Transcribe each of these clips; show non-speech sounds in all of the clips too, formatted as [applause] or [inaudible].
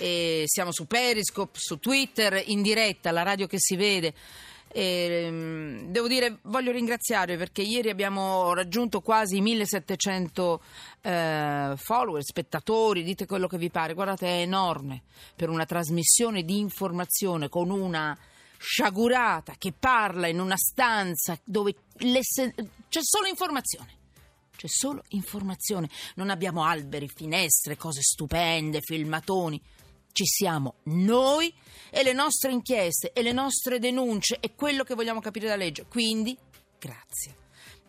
e siamo su Periscope, su Twitter, in diretta, la radio che si vede. E, mm, devo dire, voglio ringraziarvi perché ieri abbiamo raggiunto quasi 1700 eh, follower, spettatori, dite quello che vi pare. Guardate, è enorme per una trasmissione di informazione con una sciagurata che parla in una stanza dove c'è solo informazione. C'è solo informazione, non abbiamo alberi, finestre, cose stupende, filmatoni ci siamo noi e le nostre inchieste e le nostre denunce e quello che vogliamo capire da legge. Quindi, grazie.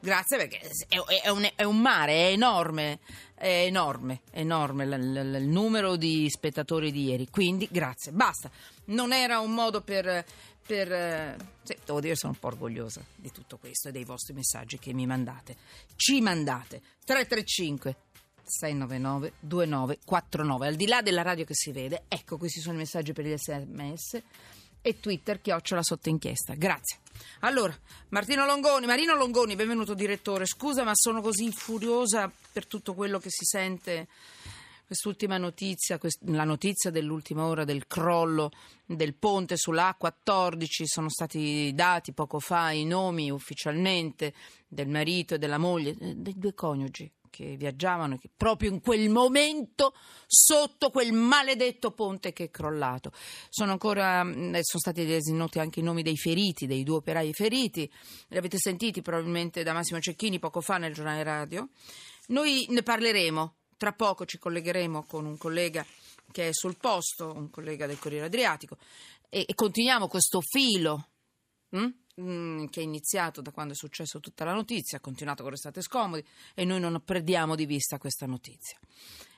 Grazie perché è, è, un, è un, mare, è enorme, è enorme, è enorme l, l, il numero di spettatori di ieri. Quindi, grazie. Basta. Non era un modo per... per sì, devo dire sono un po' orgogliosa di tutto questo e dei vostri messaggi che mi mandate. Ci mandate. 335 699 2949. Al di là della radio che si vede, ecco questi sono i messaggi per gli sms e Twitter chiocciola sotto inchiesta. Grazie. Allora, Martino Longoni, Marino Longoni, benvenuto direttore. Scusa, ma sono così furiosa per tutto quello che si sente. Quest'ultima notizia, la notizia dell'ultima ora del crollo del ponte sull'A14, sono stati dati poco fa i nomi ufficialmente del marito e della moglie, eh, dei due coniugi che viaggiavano che proprio in quel momento sotto quel maledetto ponte che è crollato. Sono ancora mm, eh, sono stati noti anche i nomi dei feriti, dei due operai feriti. Li avete sentiti probabilmente da Massimo Cecchini poco fa nel giornale radio. Noi ne parleremo. Tra poco ci collegheremo con un collega che è sul posto, un collega del Corriere Adriatico, e, e continuiamo questo filo. Hm? Mm, che è iniziato da quando è successo tutta la notizia, ha continuato con Restate Scomodi e noi non perdiamo di vista questa notizia.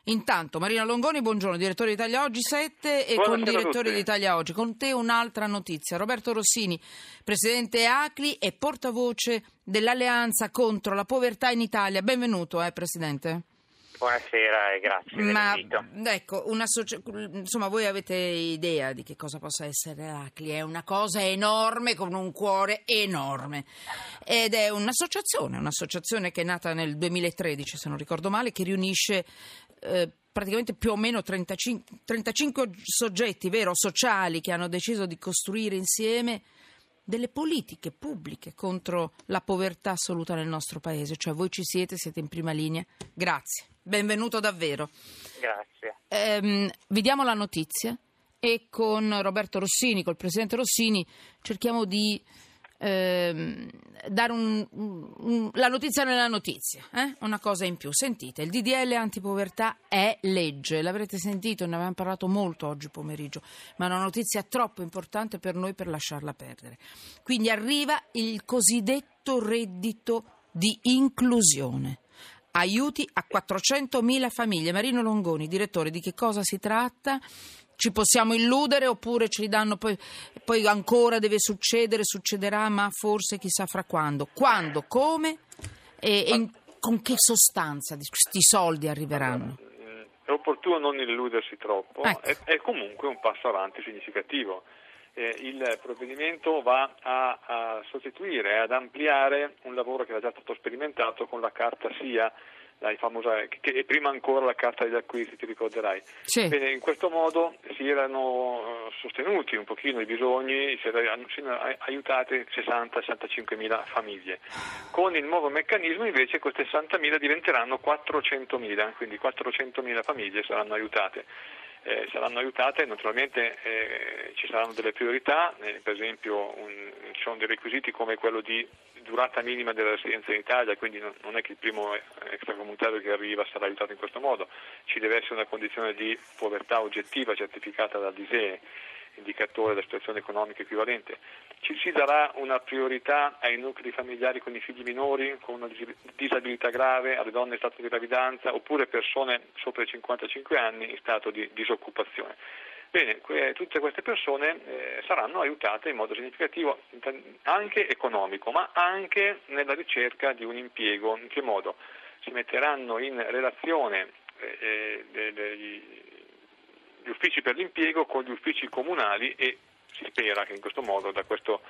Intanto, Marina Longoni, buongiorno, direttore di Italia Oggi 7 e con direttore di Italia Oggi. Con te un'altra notizia. Roberto Rossini, presidente ACLI e portavoce dell'Alleanza contro la povertà in Italia. Benvenuto, eh, Presidente. Buonasera e grazie Ma, ecco, insomma, voi avete idea di che cosa possa essere l'ACLI? È una cosa enorme con un cuore enorme ed è un'associazione, un'associazione che è nata nel 2013, se non ricordo male, che riunisce eh, praticamente più o meno 35, 35 soggetti, vero, sociali, che hanno deciso di costruire insieme delle politiche pubbliche contro la povertà assoluta nel nostro paese. Cioè voi ci siete, siete in prima linea. Grazie. Benvenuto davvero. Grazie. Ehm, vi diamo la notizia e con Roberto Rossini, col presidente Rossini, cerchiamo di ehm, dare un, un, la notizia nella notizia, eh? una cosa in più. Sentite, il DDL antipovertà è legge, l'avrete sentito, ne avevamo parlato molto oggi pomeriggio, ma è una notizia troppo importante per noi per lasciarla perdere. Quindi arriva il cosiddetto reddito di inclusione aiuti a 400.000 famiglie. Marino Longoni, direttore, di che cosa si tratta? Ci possiamo illudere oppure ci danno poi, poi ancora deve succedere, succederà, ma forse chissà fra quando. Quando, come e, e con che sostanza questi soldi arriveranno? È opportuno non illudersi troppo, ecco. è, è comunque un passo avanti significativo eh, il provvedimento va a, a sostituire, ad ampliare un lavoro che era già stato sperimentato con la carta SIA, famosa, che è prima ancora la carta degli acquisti, ti ricorderai. Sì. Bene, in questo modo si erano eh, sostenuti un pochino i bisogni, si erano aiutate 60-65 mila famiglie. Con il nuovo meccanismo invece queste 60 mila diventeranno 400 mila, quindi 400 mila famiglie saranno aiutate eh, saranno aiutate, naturalmente eh, ci saranno delle priorità, eh, per esempio un, ci sono dei requisiti come quello di durata minima della residenza in Italia, quindi non, è che il primo extracomunitario che arriva sarà aiutato in questo modo, ci deve essere una condizione di povertà oggettiva certificata dal DISEE indicatore della situazione economica equivalente. Ci si darà una priorità ai nuclei familiari con i figli minori, con una disabilità grave, alle donne in stato di gravidanza oppure persone sopra i 55 anni in stato di disoccupazione. Bene, tutte queste persone eh, saranno aiutate in modo significativo anche economico, ma anche nella ricerca di un impiego. In che modo? Si metteranno in relazione eh, eh, dei, gli uffici per l'impiego con gli uffici comunali e si spera che in questo modo da, questo,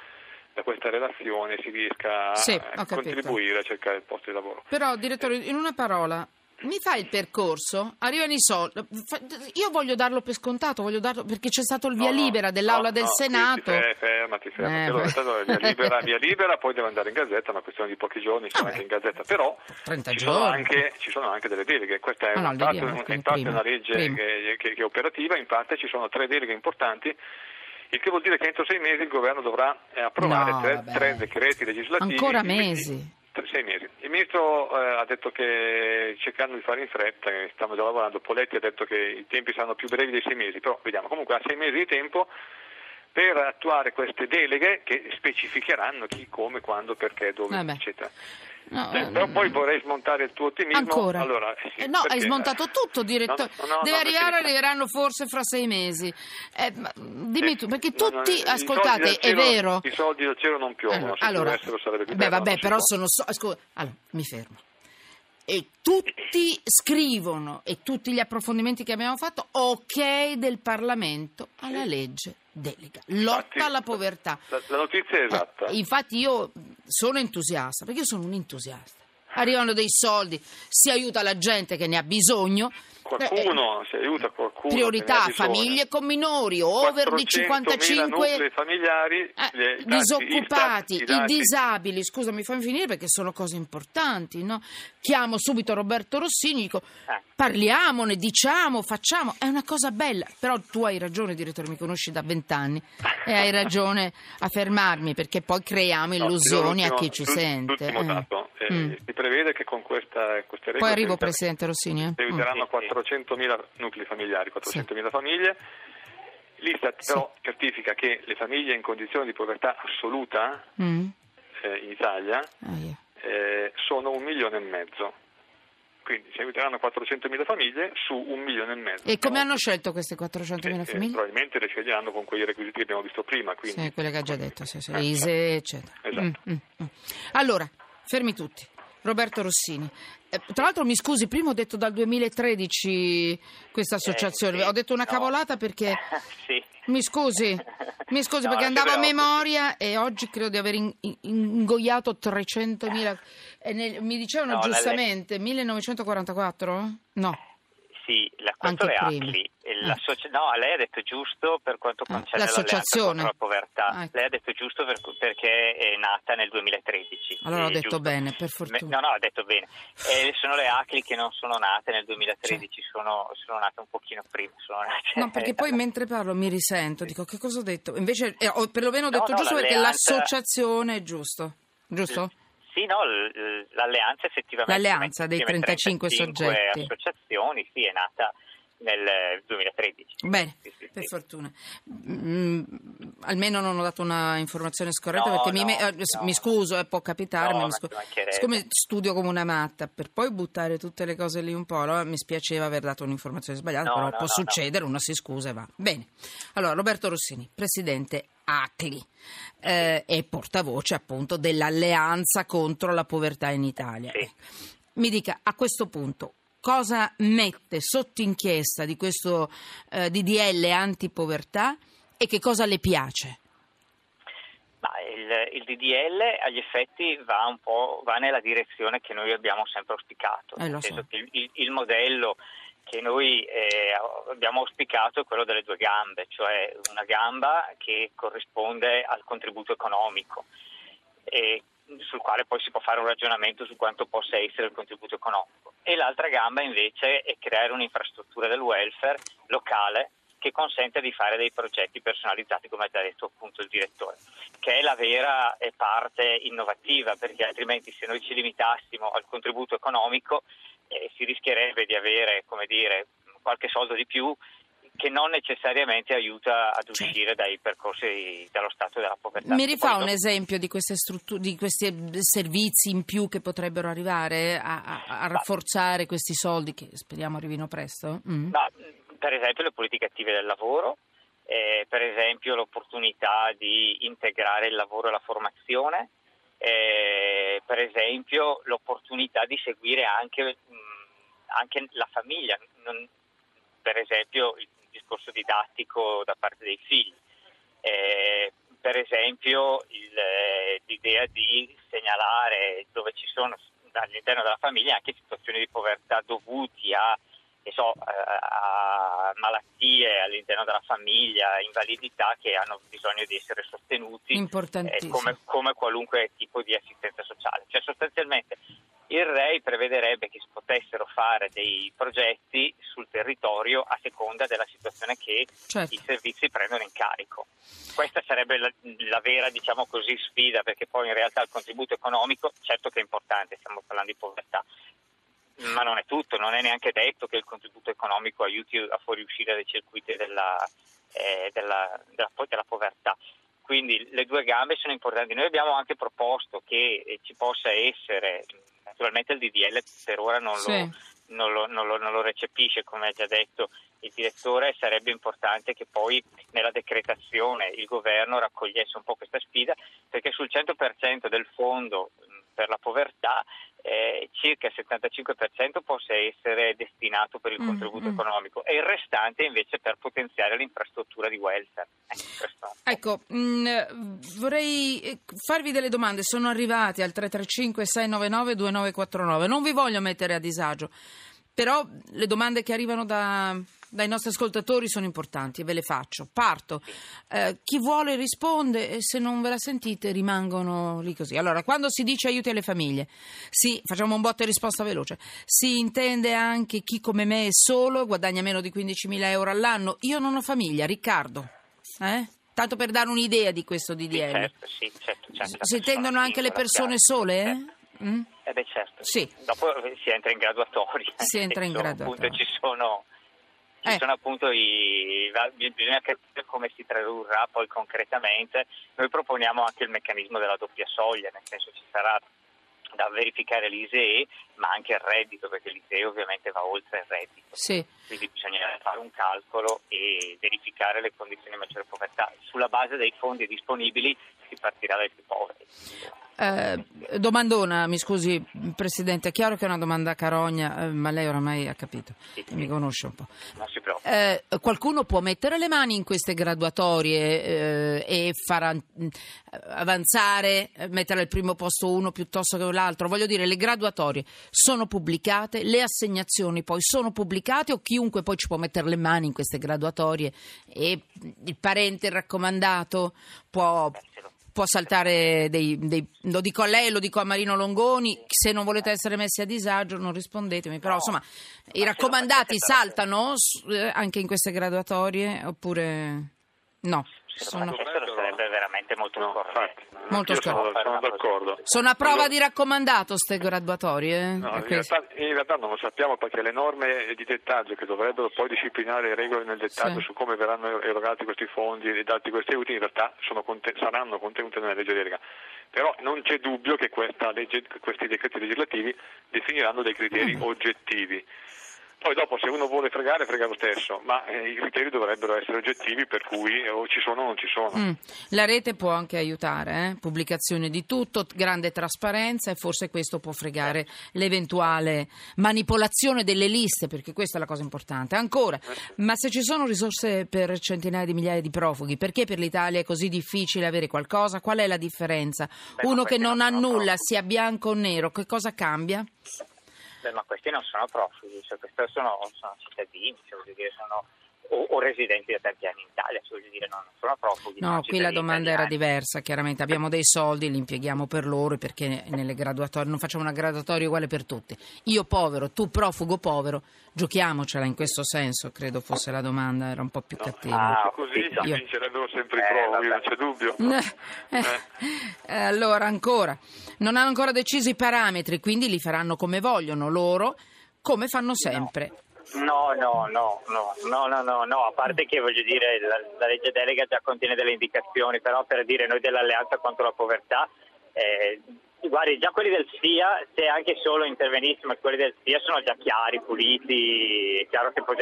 da questa relazione si riesca sì, a contribuire a cercare il posto di lavoro. Però, direttore, in una parola, mi fai il percorso? Arrivano i soldi. Io voglio darlo per scontato, voglio darlo perché c'è stato il via No, no, libera dell'Aula no, del no, Senato. sì, fermati, fermati. Eh, Allora, beh. è stato via [laughs] libera, via libera, poi deve andare in gazzetta, è una questione di pochi giorni, siamo Vabbè. anche in gazzetta. Però 30 ci sono, anche, ci sono anche delle deleghe, questa è Ah, no, in le parte, abbiamo, in parte prima, una legge che, che- che è operativa, in parte ci sono tre deleghe importanti. Il che vuol dire che entro sei mesi il governo dovrà eh, approvare No, tre, tre decreti legislativi. Ancora quindi- mesi. Sei mesi. Il ministro eh, ha detto che cercando di fare in fretta, stanno già lavorando, Poletti ha detto che i tempi saranno più brevi dei sei mesi, però vediamo, comunque ha sei mesi di tempo per attuare queste deleghe che specificheranno chi, come, quando, perché, dove, Vabbè. eccetera. No, Eh, però poi vorrei smontare il tuo ottimismo. Ancora? Allora, eh sì, Eh, no, hai perché- smontato tutto, direttore. No, no, Deve arrivare, perché- arriveranno forse fra sei mesi. Eh, ma dimmi Eh, tu, perché tutti, ascoltate, dal è cielo- vero. I soldi dal cielo non piovono, allora, più beh, vabbè, però sono. So, scusa, allora, mi fermo. E tutti scrivono, e tutti gli approfondimenti che abbiamo fatto, ok del Parlamento alla legge delega. Lotta Infatti, alla povertà. La, la notizia è esatta. Eh, infatti io sono entusiasta, perché io sono un entusiasta. Arrivano dei soldi, si aiuta la gente che ne ha bisogno. Eh, Qualcuno, si aiuta qualcuno. Priorità famiglie con minori, over di 400.000 55 nuclei familiari, eh, i dati disoccupati, i dati- disabili, scusa mi fammi finire perché sono cose importanti, no? Chiamo subito Roberto Rossini, dico Eh. parliamone, diciamo, facciamo, è una cosa bella, però tu hai ragione direttore, mi conosci da vent'anni e hai ragione a fermarmi perché poi creiamo No, illusioni a l'ultimo- chi ci sente. L'ultimo eh. dato, eh, Mm. si prevede che con questa, queste regole Poi arrivo Presidente Rossini. si eh. Mm. aiuteranno 400.000 nuclei familiari, 400.000 famiglie. L'Istat Sì. però certifica che le famiglie in condizioni di povertà assoluta Mm. eh, in Italia Ah, yeah. eh, sono un milione e mezzo. Quindi si aiuteranno 400.000 famiglie su un milione e mezzo. E come No, hanno scelto queste eh, 400.000 eh, famiglie? probabilmente le sceglieranno con quei requisiti che abbiamo visto prima. Quindi, Sì, quelle che ha già detto, sì, sì, Eh, ISE, eccetera. Esatto. Mm, mm, mm. Allora, fermi tutti. Roberto Rossini. Eh, tra l'altro mi scusi, prima ho detto dal 2013 questa associazione, Eh, sì, ho detto una no. cavolata perché... [laughs] sì. Mi scusi, mi scusi No, perché andavo a memoria e oggi credo di aver in- in- ingoiato 300.000... [laughs] e nel- mi dicevano No, giustamente 1944? No. Sì, la, prima. ACLI. Eh. L'associ- No, lei ha detto giusto per quanto Ah, concerne l'associazione. contro la povertà. Ah, ecco. Lei ha detto giusto per- perché è nata nel 2013. Allora ho detto giusto. bene, per fortuna. No, no, ha detto bene. Eh, sono le ACLI che non sono nate nel 2013, sono, sono nate un pochino prima. Nate... No, perché poi [laughs] mentre parlo mi risento, dico che cosa ho detto? Invece, eh, ho perlomeno ho No, detto no, giusto perché l'alleanza- l'associazione è giusto, giusto? Sì, no, l- l- l'alleanza effettivamente... L'alleanza dei insieme a 35 soggetti. associazioni, sì, è nata nel eh, 2013. Bene, Sì, sì, per sì. fortuna. Mm, almeno non ho dato una informazione scorretta No, perché mi, no, me- eh, no. mi scuso, eh, può capitare, ma mi scu- siccome studio come una matta, per poi buttare tutte le cose lì un po', allora mi spiaceva aver dato un'informazione sbagliata, No, però no, può succedere, uno si scusa e va. Bene, allora Roberto Rossini, presidente ACLI eh, e portavoce appunto dell'alleanza contro la povertà in Italia. Sì. Mi dica a questo punto cosa mette sotto inchiesta di questo eh, DDL antipovertà e che cosa le piace? Il, il DDL agli effetti va un po' va nella direzione che noi abbiamo sempre auspicato, Eh, nel senso so. che il, il- il modello che noi eh, abbiamo auspicato è quello delle due gambe, cioè una gamba che corrisponde al contributo economico e sul quale poi si può fare un ragionamento su quanto possa essere il contributo economico e l'altra gamba invece è creare un'infrastruttura del welfare locale che consente di fare dei progetti personalizzati, come ha detto appunto il direttore, che è la vera eh, parte innovativa, perché altrimenti se noi ci limitassimo al contributo economico eh, si rischierebbe di avere, come dire, qualche soldo di più che non necessariamente aiuta ad uscire dai percorsi dallo stato della povertà. Mi rifà un esempio di, queste struttu- di questi servizi in più che potrebbero arrivare a, a- a rafforzare questi soldi che speriamo arrivino presto? Mm? No, per esempio le politiche attive del lavoro, eh, per esempio l'opportunità di integrare il lavoro e la formazione, eh, per esempio l'opportunità di seguire anche, mh, anche la famiglia, non- per esempio il discorso didattico da parte dei figli. Eh, per esempio il, eh, l'idea di segnalare dove ci sono all'interno della famiglia anche situazioni di povertà dovuti a, so, a malattie all'interno della famiglia, invalidità che hanno bisogno di essere sostenuti eh, come, come, qualunque tipo di assistenza sociale. Cioè sostanzialmente il REI prevederebbe che si potessero fare dei progetti sul territorio a seconda della situazione che certo. i servizi prendono in carico. Questa sarebbe la, la vera diciamo così, sfida perché poi in realtà il contributo economico certo che è importante, stiamo parlando di povertà, ma non è tutto, non è neanche detto che il contributo economico aiuti a fuoriuscire dai circuiti della, eh, della, della, della povertà quindi le due gambe sono importanti. Noi abbiamo anche proposto che eh, ci possa essere Naturalmente il DDL per ora non, sì. lo, non, lo, non, lo, non lo recepisce, come ha già detto il direttore, sarebbe importante che poi nella decretazione il governo raccogliesse un po' questa sfida, perché sul 100% del fondo per la povertà circa il 75% possa essere destinato per il mm, contributo mm. economico e il restante invece per potenziare l'infrastruttura di welfare. Eh, ecco, mh, mm, vorrei eh, farvi delle domande, sono arrivati al 335 699 2949, non vi voglio mettere a disagio, però le domande che arrivano da dai nostri ascoltatori sono importanti e ve le faccio. Parto. Eh, chi vuole risponde e se non ve la sentite rimangono lì così. Allora, quando si dice aiuti alle famiglie, sì, facciamo un botto e risposta veloce, si intende anche chi come me è solo guadagna meno di 15.000 euro all'anno. Io non ho famiglia, Riccardo. Eh? Tanto per dare un'idea di questo DDL. Sì, certo, sì, certo, certo, si intendono anche le persone sole, eh? Mm? Eh beh certo, sì. dopo si entra in graduatoria. Si entra in graduatoria. Appunto ci sono ci eh. sono appunto i, bisogna capire come si tradurrà poi concretamente. Noi proponiamo anche il meccanismo della doppia soglia, nel senso ci sarà da verificare l'ISEE ma anche il reddito perché l'ISEE ovviamente va oltre il reddito sì. quindi bisogna fare un calcolo e verificare le condizioni di maggiore povertà sulla base dei fondi disponibili si partirà dai più poveri eh, domandona, mi scusi Presidente, è chiaro che è una domanda carogna, eh, ma lei oramai ha capito, sì, mi conosce un po'. Eh, qualcuno può mettere le mani in queste graduatorie eh, e far avanzare, mettere al primo posto uno piuttosto che l'altro? Voglio dire, le graduatorie sono pubblicate, le assegnazioni poi sono pubblicate o chiunque poi ci può mettere le mani in queste graduatorie e il parente raccomandato può può saltare dei, dei, lo dico a lei, lo dico a Marino Longoni, se non volete essere messi a disagio non rispondetemi, però insomma i raccomandati saltano eh, anche in queste graduatorie oppure no? Sono... sarebbe veramente molto no, infatti, molto sono, sono d'accordo. Sono a prova di raccomandato queste graduatorie? No, in, realtà, in, realtà, non lo sappiamo perché le norme di dettaglio che dovrebbero poi disciplinare le regole nel dettaglio sì. su come verranno erogati questi fondi e dati questi aiuti in realtà conten- saranno contenute nella legge delega. Però non c'è dubbio che legge, questi decreti legislativi definiranno dei criteri mm. oggettivi. Poi dopo se uno vuole fregare, frega lo stesso, ma eh, i criteri dovrebbero essere oggettivi per cui o ci sono o non ci sono. Mm. La rete può anche aiutare, eh? pubblicazione di tutto, grande trasparenza e forse questo può fregare l'eventuale manipolazione delle liste, perché questa è la cosa importante. Ancora, ma se ci sono risorse per centinaia di migliaia di profughi, perché per l'Italia è così difficile avere qualcosa? Qual è la differenza? Beh, uno che non ha nulla, sia bianco o nero, che cosa cambia? Beh, ma questi non sono profughi, cioè, questi sono, sono cittadini, cioè, sono, o, o, residenti da tanti anni in Italia, cioè, dire, non sono profughi. No, qui la domanda italiani. era diversa, chiaramente abbiamo dei soldi, li impieghiamo per loro perché nelle graduatorie non facciamo una graduatoria uguale per tutti. Io povero, tu profugo povero, giochiamocela in questo senso, credo fosse la domanda, era un po' più cattiva. Ah, così Io... vincerebbero sempre i profughi, non c'è dubbio. [laughs] Eh. allora, ancora, non hanno ancora deciso i parametri, quindi li faranno come vogliono loro, come fanno sempre. No. No, no, no, no, no, no, no, a parte che voglio dire la, la, legge delega già contiene delle indicazioni, però per dire noi dell'Alleanza contro la povertà, eh, guardi, già quelli del SIA, se anche solo intervenissimo, quelli del SIA sono già chiari, puliti, è chiaro che poi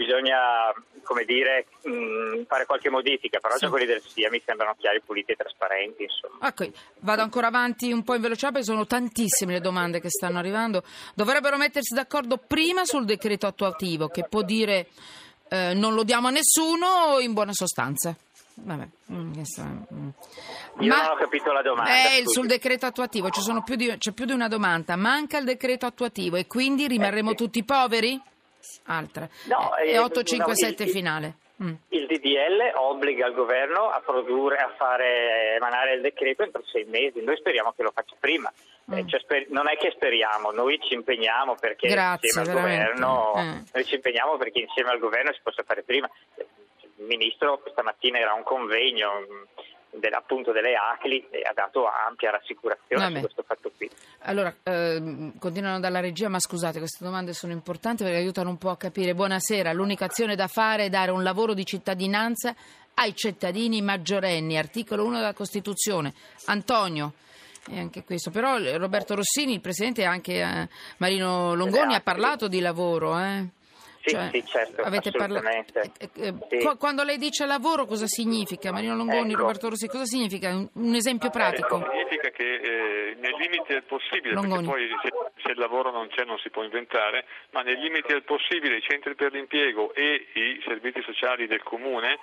bisogna come dire, mh, mm, fare qualche modifica, però sì. già quelli del SIA mi sembrano chiari, puliti e trasparenti. Insomma. Ecco, vado ancora avanti un po' in velocità perché sono tantissime le domande che stanno arrivando. Dovrebbero mettersi d'accordo prima sul decreto attuativo che può dire eh, non lo diamo a nessuno in buona sostanza. vabbè. mm, mm. Io non ho capito la domanda. Eh, sul decreto attuativo ci sono più di- c'è più di una domanda. Manca il decreto attuativo e quindi rimarremo Eh, sì. tutti poveri? Altra. No, eh, 857 no, il- finale. Mm. Il DDL obbliga il governo a produrre, a fare emanare il decreto entro sei mesi. Noi speriamo che lo faccia prima. Eh, Mm. cioè, sper- non è che speriamo, noi ci impegniamo perché Grazie, insieme al veramente. governo Eh. noi ci impegniamo perché insieme al governo si possa fare prima. Il ministro questa mattina era a un convegno appunto delle ACLI e ha dato ampia rassicurazione Vabbè. su questo fatto qui. Allora, ehm, continuano dalla regia, ma scusate, queste domande sono importanti perché aiutano un po' a capire. Buonasera, l'unica azione da fare è dare un lavoro di cittadinanza ai cittadini maggiorenni, articolo 1 della Costituzione. Antonio. E anche questo, però eh, Roberto Rossini, il presidente, e anche eh, Marino Longoni ha parlato di lavoro, eh? Sì, sì, certo, avete parla- assolutamente. eh, eh, Sì. qu- Quando lei dice lavoro, cosa significa? Marino Longoni, Ecco. Roberto Rossini, cosa significa? Un, esempio pratico. Significa che eh, nei limiti del possibile, Longoni. perché poi se, il lavoro non c'è non si può inventare, ma nei limiti del possibile i centri per l'impiego e i servizi sociali del comune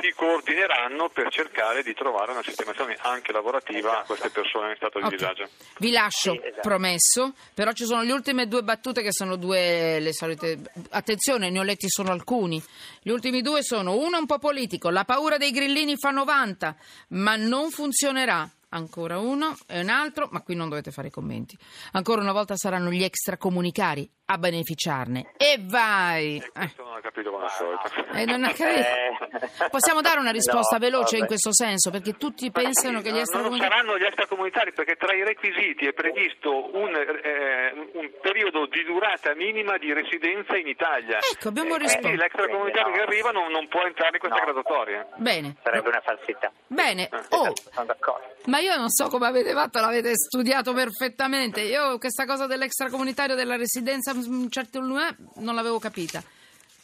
si coordineranno per cercare di trovare una sistemazione anche lavorativa a queste persone in stato di Ok. disagio. Vi lascio, Sì, esatto. promesso, però ci sono le ultime due battute che sono due le solite. Attenzione, ne ho letti solo alcuni. Gli ultimi due sono uno un po' politico, la paura dei grillini fa 90, ma non funzionerà. Ancora uno e un altro, ma qui non dovete fare commenti. Ancora una volta saranno gli extracomunicari a beneficiarne. E vai! E Eh, questo non ha capito come al solito. eh, non ha capito. Eh. Possiamo dare una risposta [laughs] No, veloce in vabbè. questo senso, perché tutti pensano che gli No, non saranno gli extracomunitari perché tra i requisiti è previsto un, eh, un periodo di durata minima di residenza in Italia. Ecco, abbiamo risposto. Quindi l'extracomunitario No. che arriva non, non può entrare in questa No. graduatoria. Bene. Sarebbe una falsità. Bene, oh, Sono d'accordo. ma io non so come avete fatto, l'avete studiato perfettamente. Io questa cosa dell'extracomunitario della residenza mm, certo non l'avevo capita.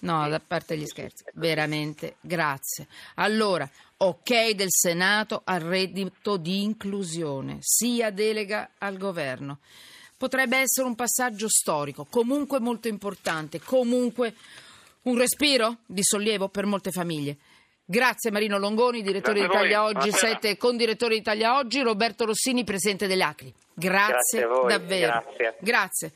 No, da parte gli scherzi, veramente, grazie. Allora, ok del Senato al reddito di inclusione, sia delega al governo. Potrebbe essere un passaggio storico, comunque molto importante, comunque un respiro di sollievo per molte famiglie. Grazie Marino Longoni, direttore di. Italia Oggi, Buonasera. 7 con direttore di Italia Oggi, Roberto Rossini, presidente dell'Acri. Grazie, Grazie davvero. grazie. Grazie.